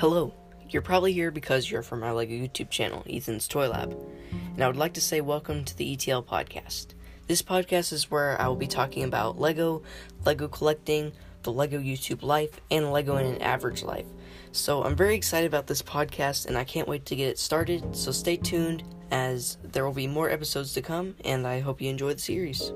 Hello, you're probably here because you're from our LEGO YouTube channel, Ethan's Toy Lab, and I would like to say welcome to the ETL podcast. This podcast is where I will be talking about LEGO, LEGO collecting, the LEGO YouTube life, and LEGO in an average life. So I'm very excited about this podcast and I can't wait to get it started, so stay tuned as there will be more episodes to come, and I hope you enjoy the series.